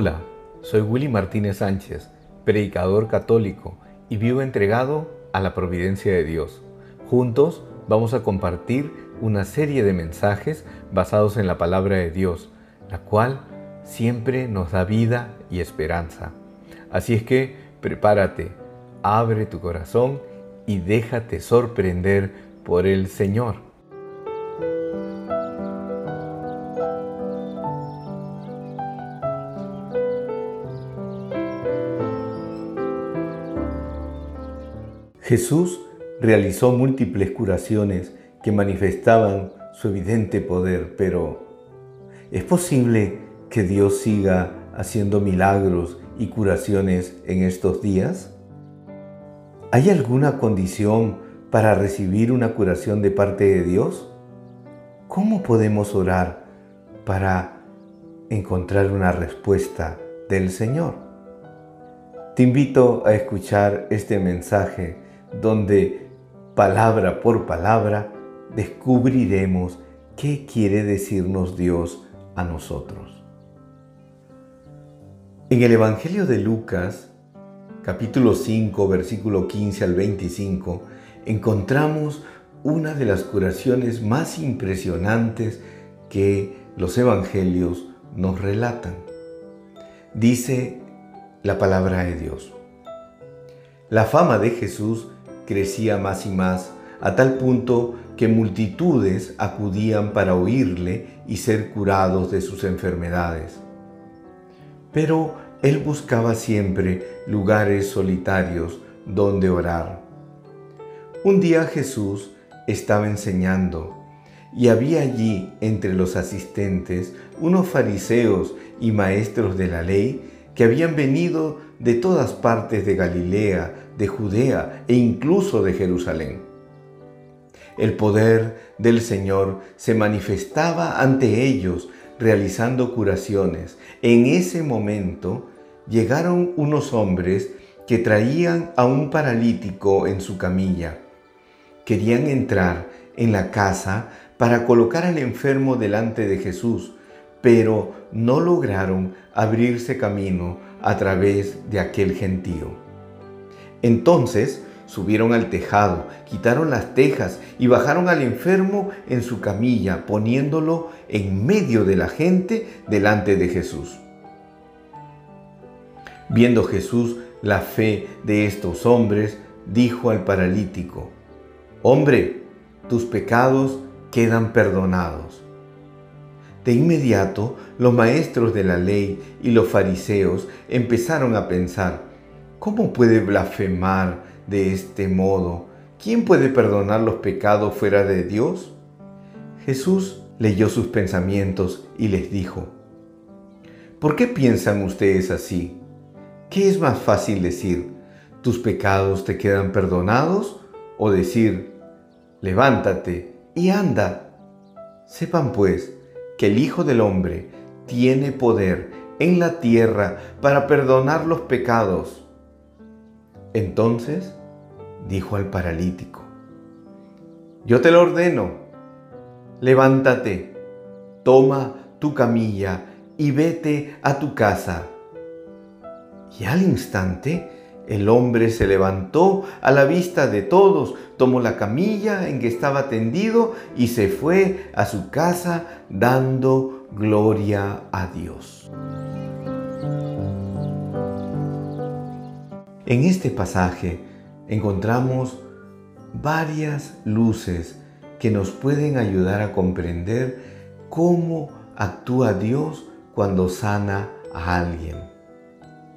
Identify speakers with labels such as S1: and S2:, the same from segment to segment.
S1: Hola, soy Willy Martínez Sánchez, predicador católico y vivo entregado a la providencia de Dios. Juntos vamos a compartir una serie de mensajes basados en la palabra de Dios, la cual siempre nos da vida y esperanza. Así es que prepárate, abre tu corazón y déjate sorprender por el Señor. Jesús realizó múltiples curaciones que manifestaban su evidente poder, pero ¿es posible que Dios siga haciendo milagros y curaciones en estos días? ¿Hay alguna condición para recibir una curación de parte de Dios? ¿Cómo podemos orar para encontrar una respuesta del Señor? Te invito a escuchar este mensaje donde palabra por palabra descubriremos qué quiere decirnos Dios a nosotros. En el Evangelio de Lucas, capítulo 5, versículo 15 al 25, encontramos una de las curaciones más impresionantes que los evangelios nos relatan. Dice la palabra de Dios. La fama de Jesús crecía más y más, a tal punto que multitudes acudían para oírle y ser curados de sus enfermedades. Pero él buscaba siempre lugares solitarios donde orar. Un día Jesús estaba enseñando y había allí entre los asistentes unos fariseos y maestros de la ley que habían venido de todas partes de Galilea, de Judea e incluso de Jerusalén. El poder del Señor se manifestaba ante ellos realizando curaciones. En ese momento llegaron unos hombres que traían a un paralítico en su camilla. Querían entrar en la casa para colocar al enfermo delante de Jesús, pero no lograron abrirse camino a través de aquel gentío. Entonces subieron al tejado, quitaron las tejas y bajaron al enfermo en su camilla, poniéndolo en medio de la gente delante de Jesús. Viendo Jesús la fe de estos hombres, dijo al paralítico, Hombre, tus pecados quedan perdonados. De inmediato, los maestros de la ley y los fariseos empezaron a pensar, ¿cómo puede blasfemar de este modo? ¿Quién puede perdonar los pecados fuera de Dios? Jesús leyó sus pensamientos y les dijo, ¿por qué piensan ustedes así? ¿Qué es más fácil decir, tus pecados te quedan perdonados? O decir, levántate y anda. Sepan pues, que el Hijo del Hombre tiene poder en la tierra para perdonar los pecados. Entonces dijo al paralítico, yo te lo ordeno, levántate, toma tu camilla y vete a tu casa. Y al instante el hombre se levantó a la vista de todos, tomó la camilla en que estaba tendido y se fue a su casa dando gloria a Dios. En este pasaje encontramos varias luces que nos pueden ayudar a comprender cómo actúa Dios cuando sana a alguien.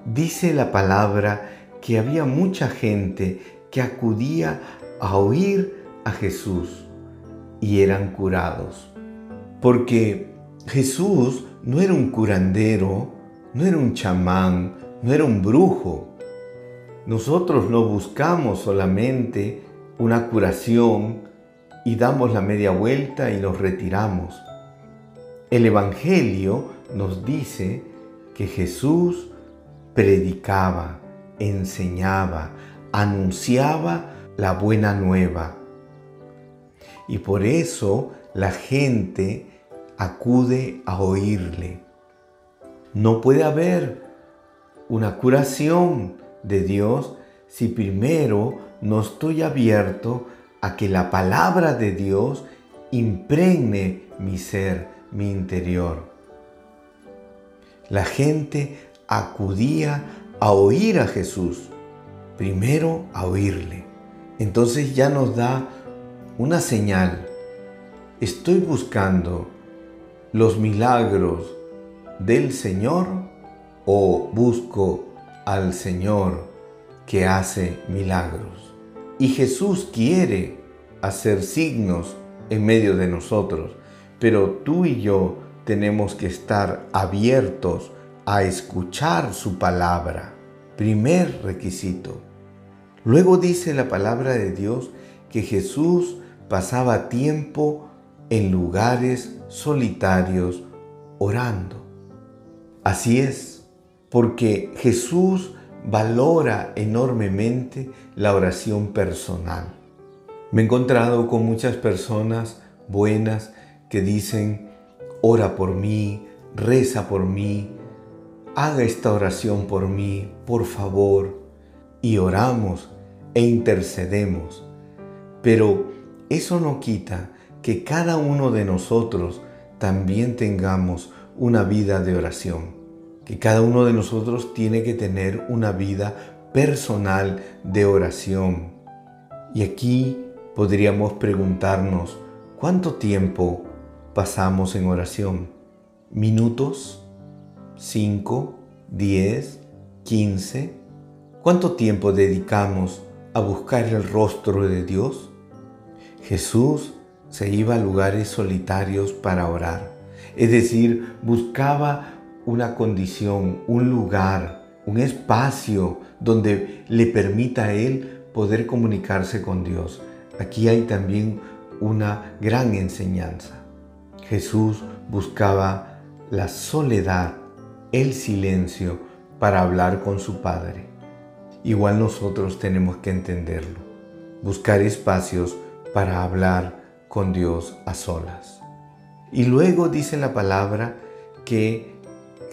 S1: Dice la palabra que había mucha gente que acudía a oír a Jesús y eran curados. Porque Jesús no era un curandero, no era un chamán, no era un brujo. Nosotros no buscamos solamente una curación y damos la media vuelta y nos retiramos. El Evangelio nos dice que Jesús predicaba, enseñaba, anunciaba la buena nueva. Y por eso la gente acude a oírle. No puede haber una curación de Dios si primero no estoy abierto a que la palabra de Dios impregne mi ser, mi interior. La gente acudía a oír a Jesús, primero a oírle. Entonces ya nos da una señal. Estoy buscando los milagros del Señor o busco al Señor que hace milagros. Y Jesús quiere hacer signos en medio de nosotros, pero tú y yo tenemos que estar abiertos a escuchar su palabra. Primer requisito. Luego dice la palabra de Dios que Jesús pasaba tiempo en lugares solitarios orando. Así es, porque Jesús valora enormemente la oración personal. Me he encontrado con muchas personas buenas que dicen, ora por mí, reza por mí, haga esta oración por mí, por favor. Y oramos e intercedemos. Pero eso no quita que cada uno de nosotros también tengamos una vida de oración, que cada uno de nosotros tiene que tener una vida personal de oración. Y aquí podríamos preguntarnos, ¿cuánto tiempo pasamos en oración? ¿Minutos? ¿Cinco? ¿Diez? ¿Quince? ¿Cuánto tiempo dedicamos a buscar el rostro de Dios? Jesús se iba a lugares solitarios para orar. Es decir, buscaba una condición, un lugar, un espacio donde le permita a él poder comunicarse con Dios. Aquí hay también una gran enseñanza. Jesús buscaba la soledad, el silencio para hablar con su Padre. Igual nosotros tenemos que entenderlo, buscar espacios para hablar con Dios a solas. Y luego dice la palabra que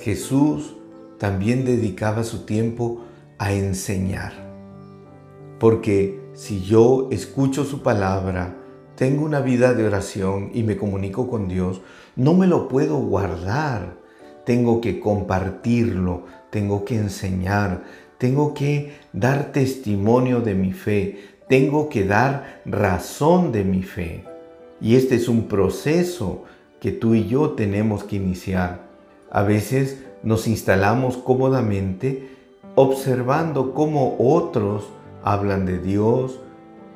S1: Jesús también dedicaba su tiempo a enseñar. Porque si yo escucho su palabra, tengo una vida de oración y me comunico con Dios, no me lo puedo guardar. Tengo que compartirlo, tengo que enseñar, tengo que dar testimonio de mi fe, tengo que dar razón de mi fe. Y este es un proceso que tú y yo tenemos que iniciar. A veces nos instalamos cómodamente observando cómo otros hablan de Dios,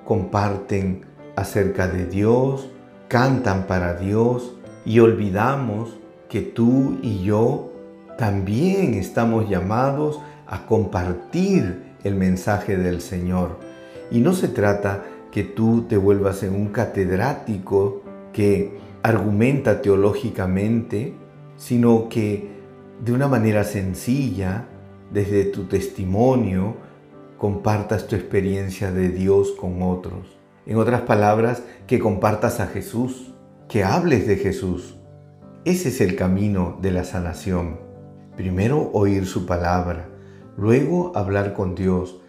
S1: comparten acerca de Dios, cantan para Dios y olvidamos que tú y yo también estamos llamados a compartir el mensaje del Señor. Y no se trata que tú te vuelvas en un catedrático que argumenta teológicamente, sino que de una manera sencilla, desde tu testimonio, compartas tu experiencia de Dios con otros. En otras palabras, que compartas a Jesús, que hables de Jesús. Ese es el camino de la sanación. Primero oír su palabra, luego hablar con Dios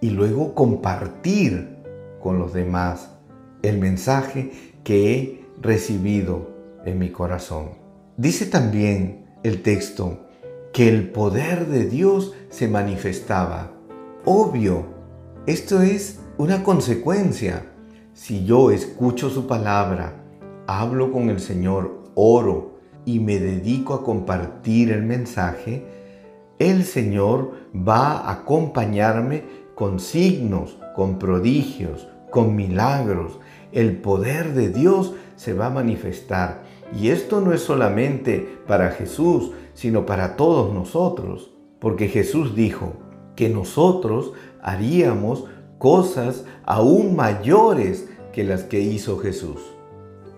S1: y luego compartir con los demás el mensaje que he recibido en mi corazón. Dice también el texto que el poder de Dios se manifestaba. Obvio, esto es una consecuencia. Si yo escucho su palabra, hablo con el Señor, oro y me dedico a compartir el mensaje, el Señor va a acompañarme con signos, con prodigios, con milagros. El poder de Dios se va a manifestar. Y esto no es solamente para Jesús, sino para todos nosotros, porque Jesús dijo que nosotros haríamos cosas aún mayores que las que hizo Jesús.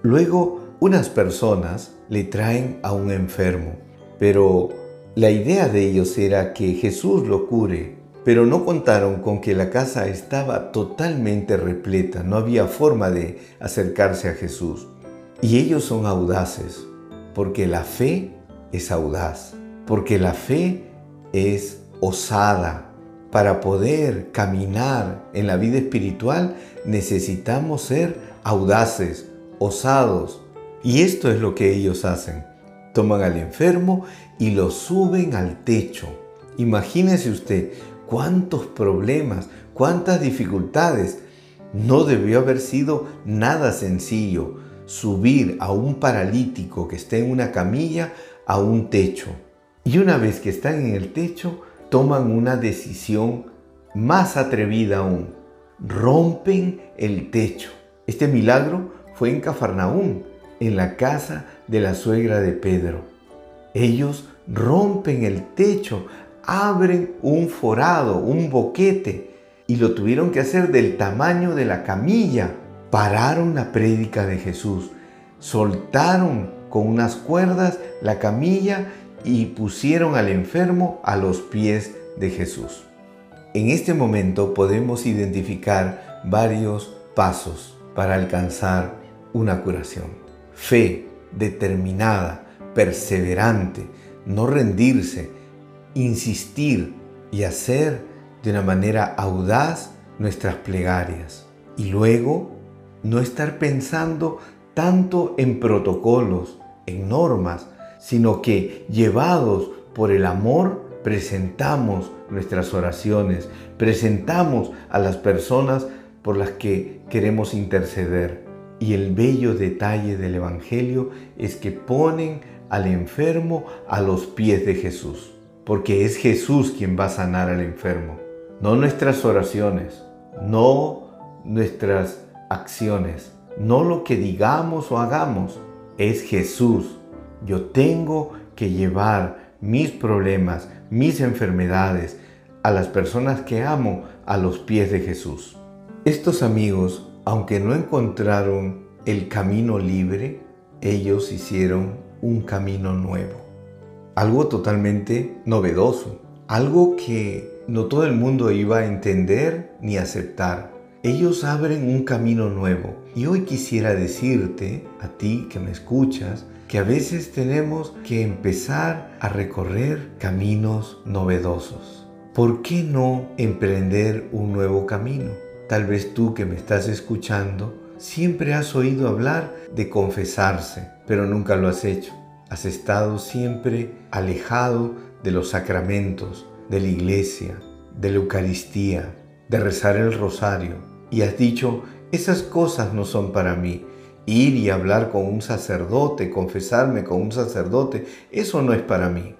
S1: Luego, unas personas le traen a un enfermo, pero la idea de ellos era que Jesús lo cure, pero no contaron con que la casa estaba totalmente repleta, no había forma de acercarse a Jesús. Y ellos son audaces, porque la fe es audaz. porque la fe es osada. Para poder caminar en la vida espiritual necesitamos ser audaces, osados. Y esto es lo que ellos hacen. Toman al enfermo y lo suben al techo. Imagínese usted cuántos problemas, cuántas dificultades. No debió haber sido nada sencillo subir a un paralítico que esté en una camilla a un techo. Y una vez que están en el techo, toman una decisión más atrevida aún. Rompen el techo. Este milagro fue en Cafarnaúm, en la casa de la suegra de Pedro. Ellos rompen el techo, abren un forado, un boquete, y lo tuvieron que hacer del tamaño de la camilla. Pararon la prédica de Jesús, soltaron con unas cuerdas la camilla y pusieron al enfermo a los pies de Jesús. En este momento podemos identificar varios pasos para alcanzar una curación. Fe determinada, perseverante, no rendirse, insistir y hacer de una manera audaz nuestras plegarias. Y luego no estar pensando tanto en protocolos, en normas, sino que llevados por el amor presentamos nuestras oraciones, presentamos a las personas por las que queremos interceder. Y el bello detalle del Evangelio es que ponen al enfermo a los pies de Jesús, porque es Jesús quien va a sanar al enfermo, no nuestras oraciones, no nuestras acciones, no lo que digamos o hagamos, es Jesús. Yo tengo que llevar mis problemas, mis enfermedades a las personas que amo a los pies de Jesús. Estos amigos, aunque no encontraron el camino libre, ellos hicieron un camino nuevo. Algo totalmente novedoso, algo que no todo el mundo iba a entender ni aceptar. Ellos abren un camino nuevo. Y hoy quisiera decirte, a ti que me escuchas, que a veces tenemos que empezar a recorrer caminos novedosos. ¿Por qué no emprender un nuevo camino? Tal vez tú que me estás escuchando siempre has oído hablar de confesarse, pero nunca lo has hecho. Has estado siempre alejado de los sacramentos, de la iglesia, de la Eucaristía, de rezar el rosario. Y has dicho, esas cosas no son para mí. Ir y hablar con un sacerdote, confesarme con un sacerdote, eso no es para mí.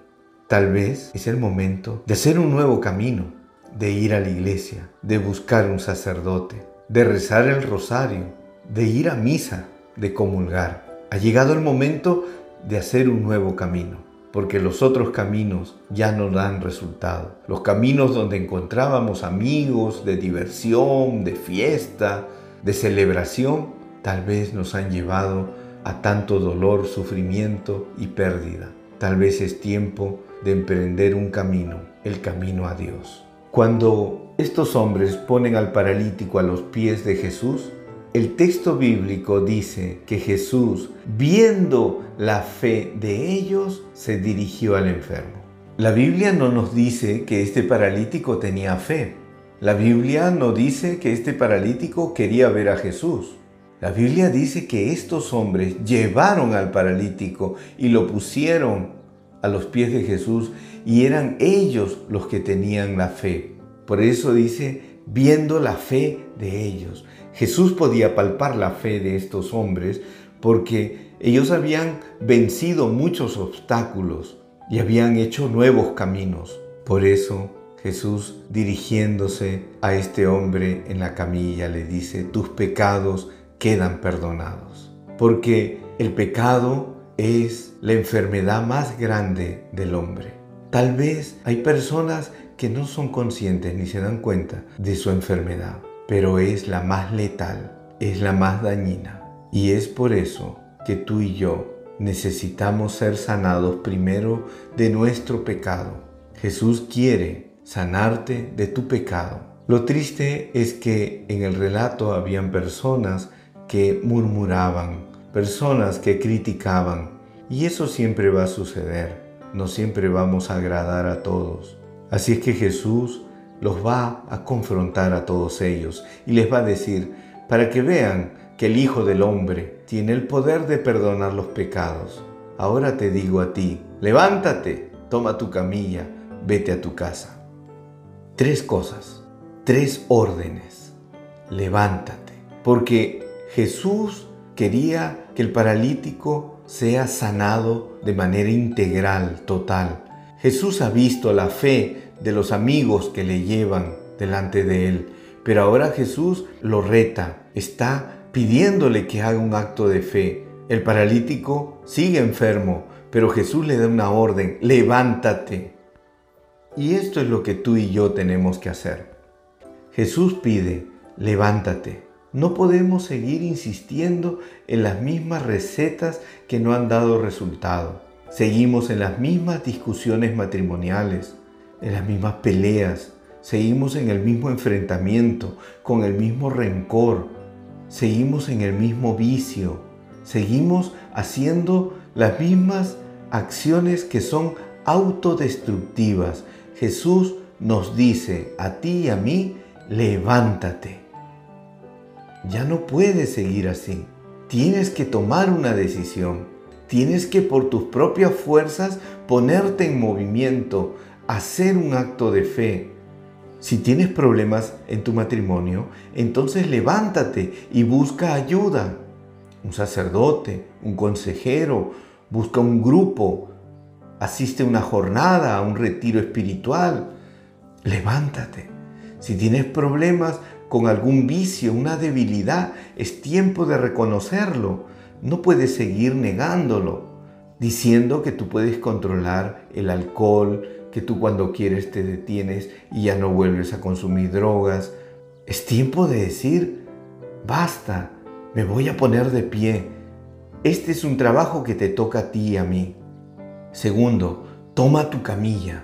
S1: Tal vez es el momento de hacer un nuevo camino, de ir a la iglesia, de buscar un sacerdote, de rezar el rosario, de ir a misa, de comulgar. Ha llegado el momento de hacer un nuevo camino, porque los otros caminos ya no dan resultado. Los caminos donde encontrábamos amigos de diversión, de fiesta, de celebración, tal vez nos han llevado a tanto dolor, sufrimiento y pérdida. Tal vez es tiempo de emprender un camino, el camino a Dios. Cuando estos hombres ponen al paralítico a los pies de Jesús, el texto bíblico dice que Jesús, viendo la fe de ellos, se dirigió al enfermo. La Biblia no nos dice que este paralítico tenía fe. La Biblia no dice que este paralítico quería ver a Jesús. La Biblia dice que estos hombres llevaron al paralítico y lo pusieron a los pies de Jesús y eran ellos los que tenían la fe. Por eso dice, viendo la fe de ellos. Jesús podía palpar la fe de estos hombres porque ellos habían vencido muchos obstáculos y habían hecho nuevos caminos. Por eso Jesús dirigiéndose a este hombre en la camilla le dice, tus pecados quedan perdonados. Porque el pecado es la enfermedad más grande del hombre. Tal vez hay personas que no son conscientes ni se dan cuenta de su enfermedad pero es la más letal, es la más dañina. Y es por eso que tú y yo necesitamos ser sanados primero de nuestro pecado. Jesús quiere sanarte de tu pecado. Lo triste es que en el relato habían personas que murmuraban, personas que criticaban, y eso siempre va a suceder. no siempre vamos a agradar a todos. Así es que Jesús los va a confrontar a todos ellos y les va a decir, para que vean que el Hijo del Hombre tiene el poder de perdonar los pecados. Ahora te digo a ti, levántate, toma tu camilla, vete a tu casa. Tres cosas, tres órdenes. Levántate, porque Jesús quería que el paralítico sea sanado de manera integral, total. Jesús ha visto la fe de los amigos que le llevan delante de él, pero ahora Jesús lo reta, está pidiéndole que haga un acto de fe. El paralítico sigue enfermo, pero Jesús le da una orden, levántate. Y esto es lo que tú y yo tenemos que hacer. Jesús pide, levántate. No podemos seguir insistiendo en las mismas recetas que no han dado resultado. Seguimos en las mismas discusiones matrimoniales, en las mismas peleas. Seguimos en el mismo enfrentamiento, con el mismo rencor, seguimos en el mismo vicio, seguimos haciendo las mismas acciones que son autodestructivas. Jesús nos dice a ti y a mí, levántate. Ya no puedes seguir así. Tienes que tomar una decisión. Tienes que por tus propias fuerzas ponerte en movimiento, hacer un acto de fe, si tienes problemas en tu matrimonio, entonces levántate y busca ayuda. Un sacerdote, un consejero, busca un grupo, asiste a una jornada, a un retiro espiritual. Levántate. Si tienes problemas con algún vicio, una debilidad, es tiempo de reconocerlo. No puedes seguir negándolo, diciendo que tú puedes controlar el alcohol, que tú cuando quieres te detienes y ya no vuelves a consumir drogas. Es tiempo de decir, basta, me voy a poner de pie. Este es un trabajo que te toca a ti y a mí. Segundo, toma tu camilla,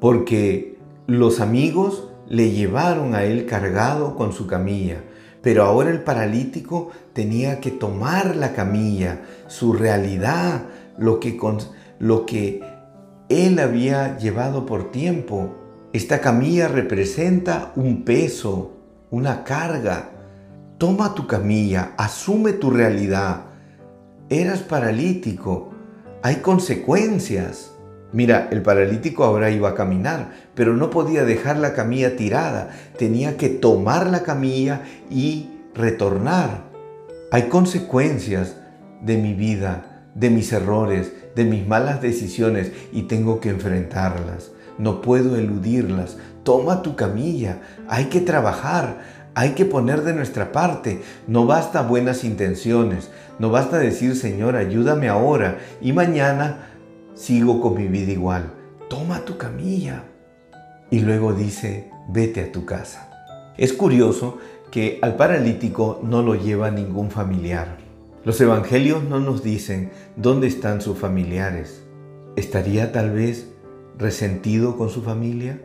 S1: porque los amigos le llevaron a él cargado con su camilla, pero ahora el paralítico tenía que tomar la camilla, su realidad, lo que, lo que él había llevado por tiempo. Esta camilla representa un peso, una carga. Toma tu camilla, asume tu realidad. Eras paralítico, hay consecuencias. Mira, el paralítico ahora iba a caminar, pero no podía dejar la camilla tirada. Tenía que tomar la camilla y retornar. Hay consecuencias de mi vida de mis errores, de mis malas decisiones y tengo que enfrentarlas. No puedo eludirlas. Toma tu camilla. Hay que trabajar. Hay que poner de nuestra parte. No basta buenas intenciones. No basta decir, Señor, ayúdame ahora y mañana sigo con mi vida igual. Toma tu camilla. Y luego dice, vete a tu casa. Es curioso que al paralítico no lo lleva ningún familiar. Los evangelios no nos dicen dónde están sus familiares. ¿Estaría tal vez resentido con su familia?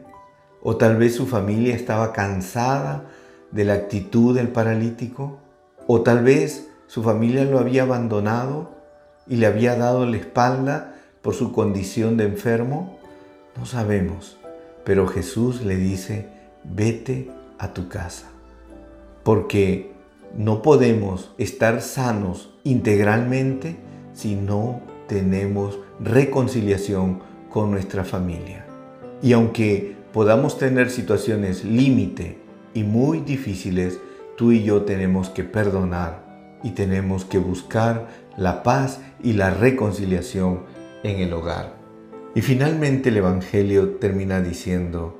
S1: ¿O tal vez su familia estaba cansada de la actitud del paralítico? ¿O tal vez su familia lo había abandonado y le había dado la espalda por su condición de enfermo? No sabemos, pero Jesús le dice, vete a tu casa, porque no podemos estar sanos integralmente si no tenemos reconciliación con nuestra familia. Y aunque podamos tener situaciones límite y muy difíciles, tú y yo tenemos que perdonar y tenemos que buscar la paz y la reconciliación en el hogar. Y finalmente el Evangelio termina diciendo,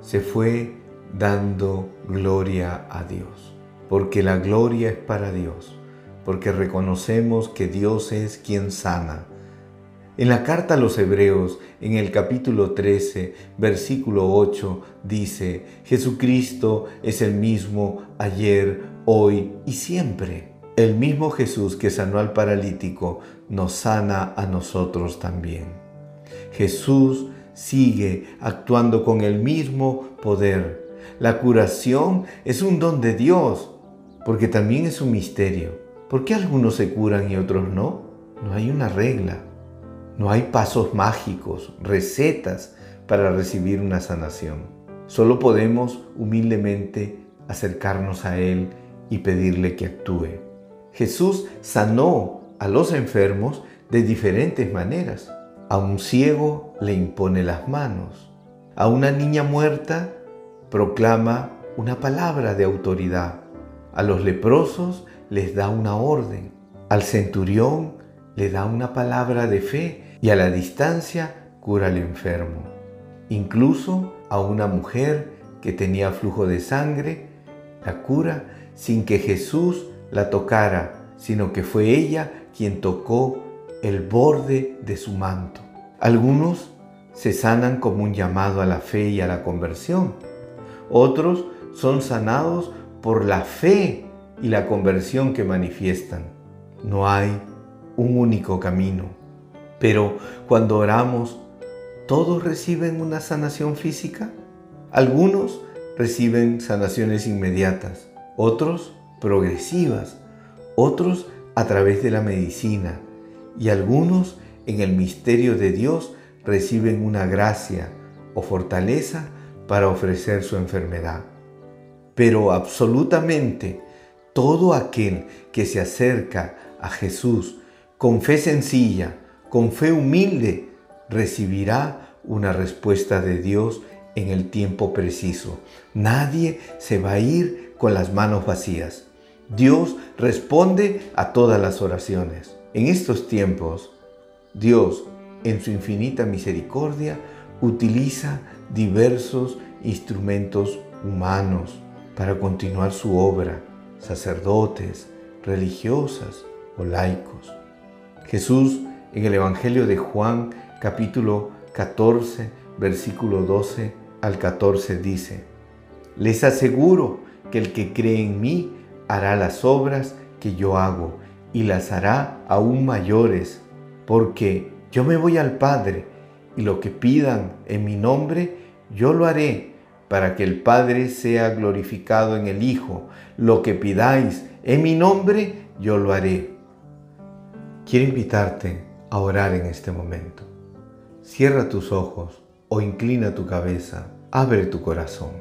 S1: se fue dando gloria a Dios porque la gloria es para Dios, porque reconocemos que Dios es quien sana. En la carta a los Hebreos, en el capítulo 13, versículo 8, dice, Jesucristo es el mismo ayer, hoy y siempre. El mismo Jesús que sanó al paralítico nos sana a nosotros también. Jesús sigue actuando con el mismo poder. La curación es un don de Dios porque también es un misterio. ¿Por qué algunos se curan y otros no? No hay una regla. No hay pasos mágicos, recetas para recibir una sanación. Solo podemos humildemente acercarnos a Él y pedirle que actúe. Jesús sanó a los enfermos de diferentes maneras. A un ciego le impone las manos. A una niña muerta proclama una palabra de autoridad. A los leprosos les da una orden. Al centurión le da una palabra de fe y a la distancia cura al enfermo. Incluso a una mujer que tenía flujo de sangre, la cura sin que Jesús la tocara, sino que fue ella quien tocó el borde de su manto. Algunos se sanan como un llamado a la fe y a la conversión. Otros son sanados por la fe y la conversión que manifiestan. No hay un único camino. Pero cuando oramos, ¿todos reciben una sanación física? Algunos reciben sanaciones inmediatas, otros progresivas, otros a través de la medicina y algunos en el misterio de Dios reciben una gracia o fortaleza para ofrecer su enfermedad. Pero absolutamente todo aquel que se acerca a Jesús con fe sencilla, con fe humilde, recibirá una respuesta de Dios en el tiempo preciso. Nadie se va a ir con las manos vacías. Dios responde a todas las oraciones. En estos tiempos, Dios, en su infinita misericordia, utiliza diversos instrumentos humanos para continuar su obra, sacerdotes, religiosas o laicos. Jesús en el Evangelio de Juan capítulo 14 versículo 12 al 14 dice, Les aseguro que el que cree en mí hará las obras que yo hago y las hará aún mayores, porque yo me voy al Padre y lo que pidan en mi nombre, yo lo haré para que el Padre sea glorificado en el Hijo. Lo que pidáis en mi nombre, yo lo haré Quiero invitarte a orar en este momento. Cierra tus ojos o inclina tu cabeza, abre tu corazón.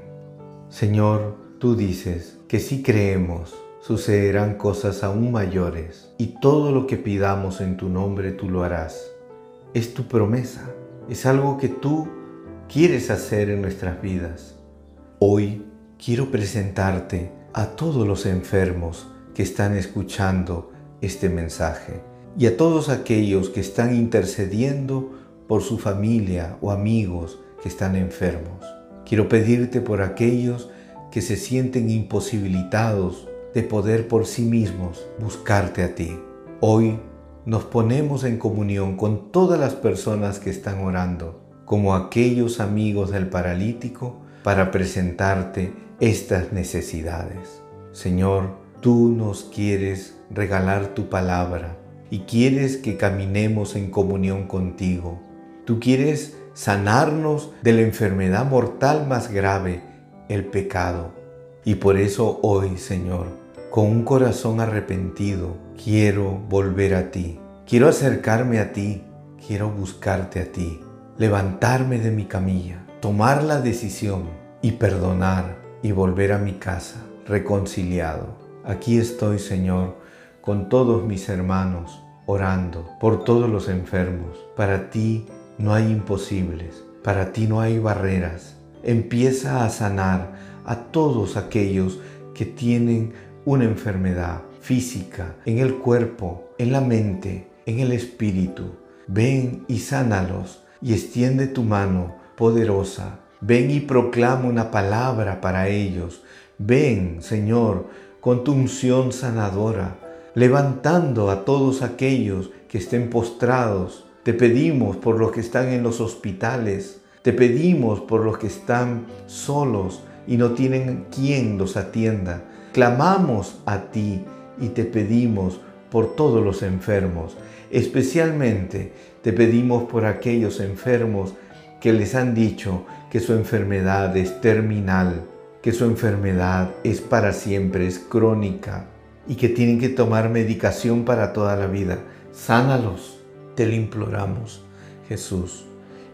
S1: Señor, tú dices que si creemos, sucederán cosas aún mayores y todo lo que pidamos en tu nombre tú lo harás. Es tu promesa, es algo que tú quieres hacer en nuestras vidas. Hoy quiero presentarte a todos los enfermos que están escuchando este mensaje y a todos aquellos que están intercediendo por su familia o amigos que están enfermos. Quiero pedirte por aquellos que se sienten imposibilitados de poder por sí mismos buscarte a ti. Hoy nos ponemos en comunión con todas las personas que están orando, como aquellos amigos del paralítico, para presentarte estas necesidades. Señor, tú nos quieres regalar tu palabra y quieres que caminemos en comunión contigo. Tú quieres sanarnos de la enfermedad mortal más grave, el pecado. Y por eso hoy, Señor, con un corazón arrepentido, quiero volver a ti. Quiero acercarme a ti, quiero buscarte a ti, levantarme de mi camilla, tomar la decisión y perdonar y volver a mi casa reconciliado. Aquí estoy, Señor, con todos mis hermanos, orando por todos los enfermos. Para ti no hay imposibles, para ti no hay barreras. Empieza a sanar a todos aquellos que tienen una enfermedad física en el cuerpo, en la mente, en el espíritu. Ven y sánalos y extiende tu mano poderosa. Ven y proclama una palabra para ellos. Ven, Señor, con tu unción sanadora, levantando a todos aquellos que estén postrados. Te pedimos por los que están en los hospitales, te pedimos por los que están solos y no tienen quien los atienda. Clamamos a ti y te pedimos por todos los enfermos. Especialmente te pedimos por aquellos enfermos que les han dicho que su enfermedad es terminal que su enfermedad es para siempre, es crónica y que tienen que tomar medicación para toda la vida. Sánalos, te lo imploramos. Jesús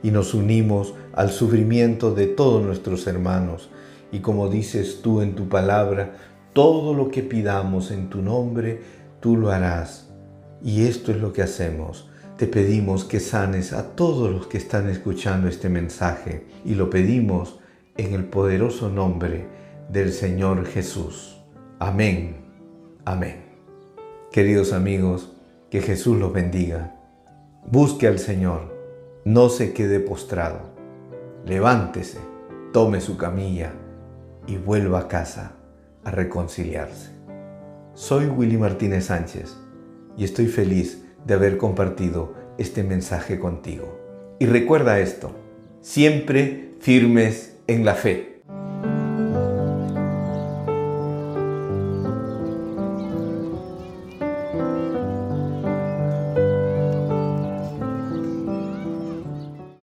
S1: y nos unimos al sufrimiento de todos nuestros hermanos. Y como dices tú en tu palabra, todo lo que pidamos en tu nombre, tú lo harás. Y esto es lo que hacemos. Te pedimos que sanes a todos los que están escuchando este mensaje y lo pedimos en el poderoso nombre del Señor Jesús. Amén. Amén. Queridos amigos, que Jesús los bendiga. Busque al Señor, no se quede postrado. Levántese, tome su camilla y vuelva a casa a reconciliarse. Soy Willy Martínez Sánchez y estoy feliz de haber compartido este mensaje contigo. Y recuerda esto, siempre firmes en la fe.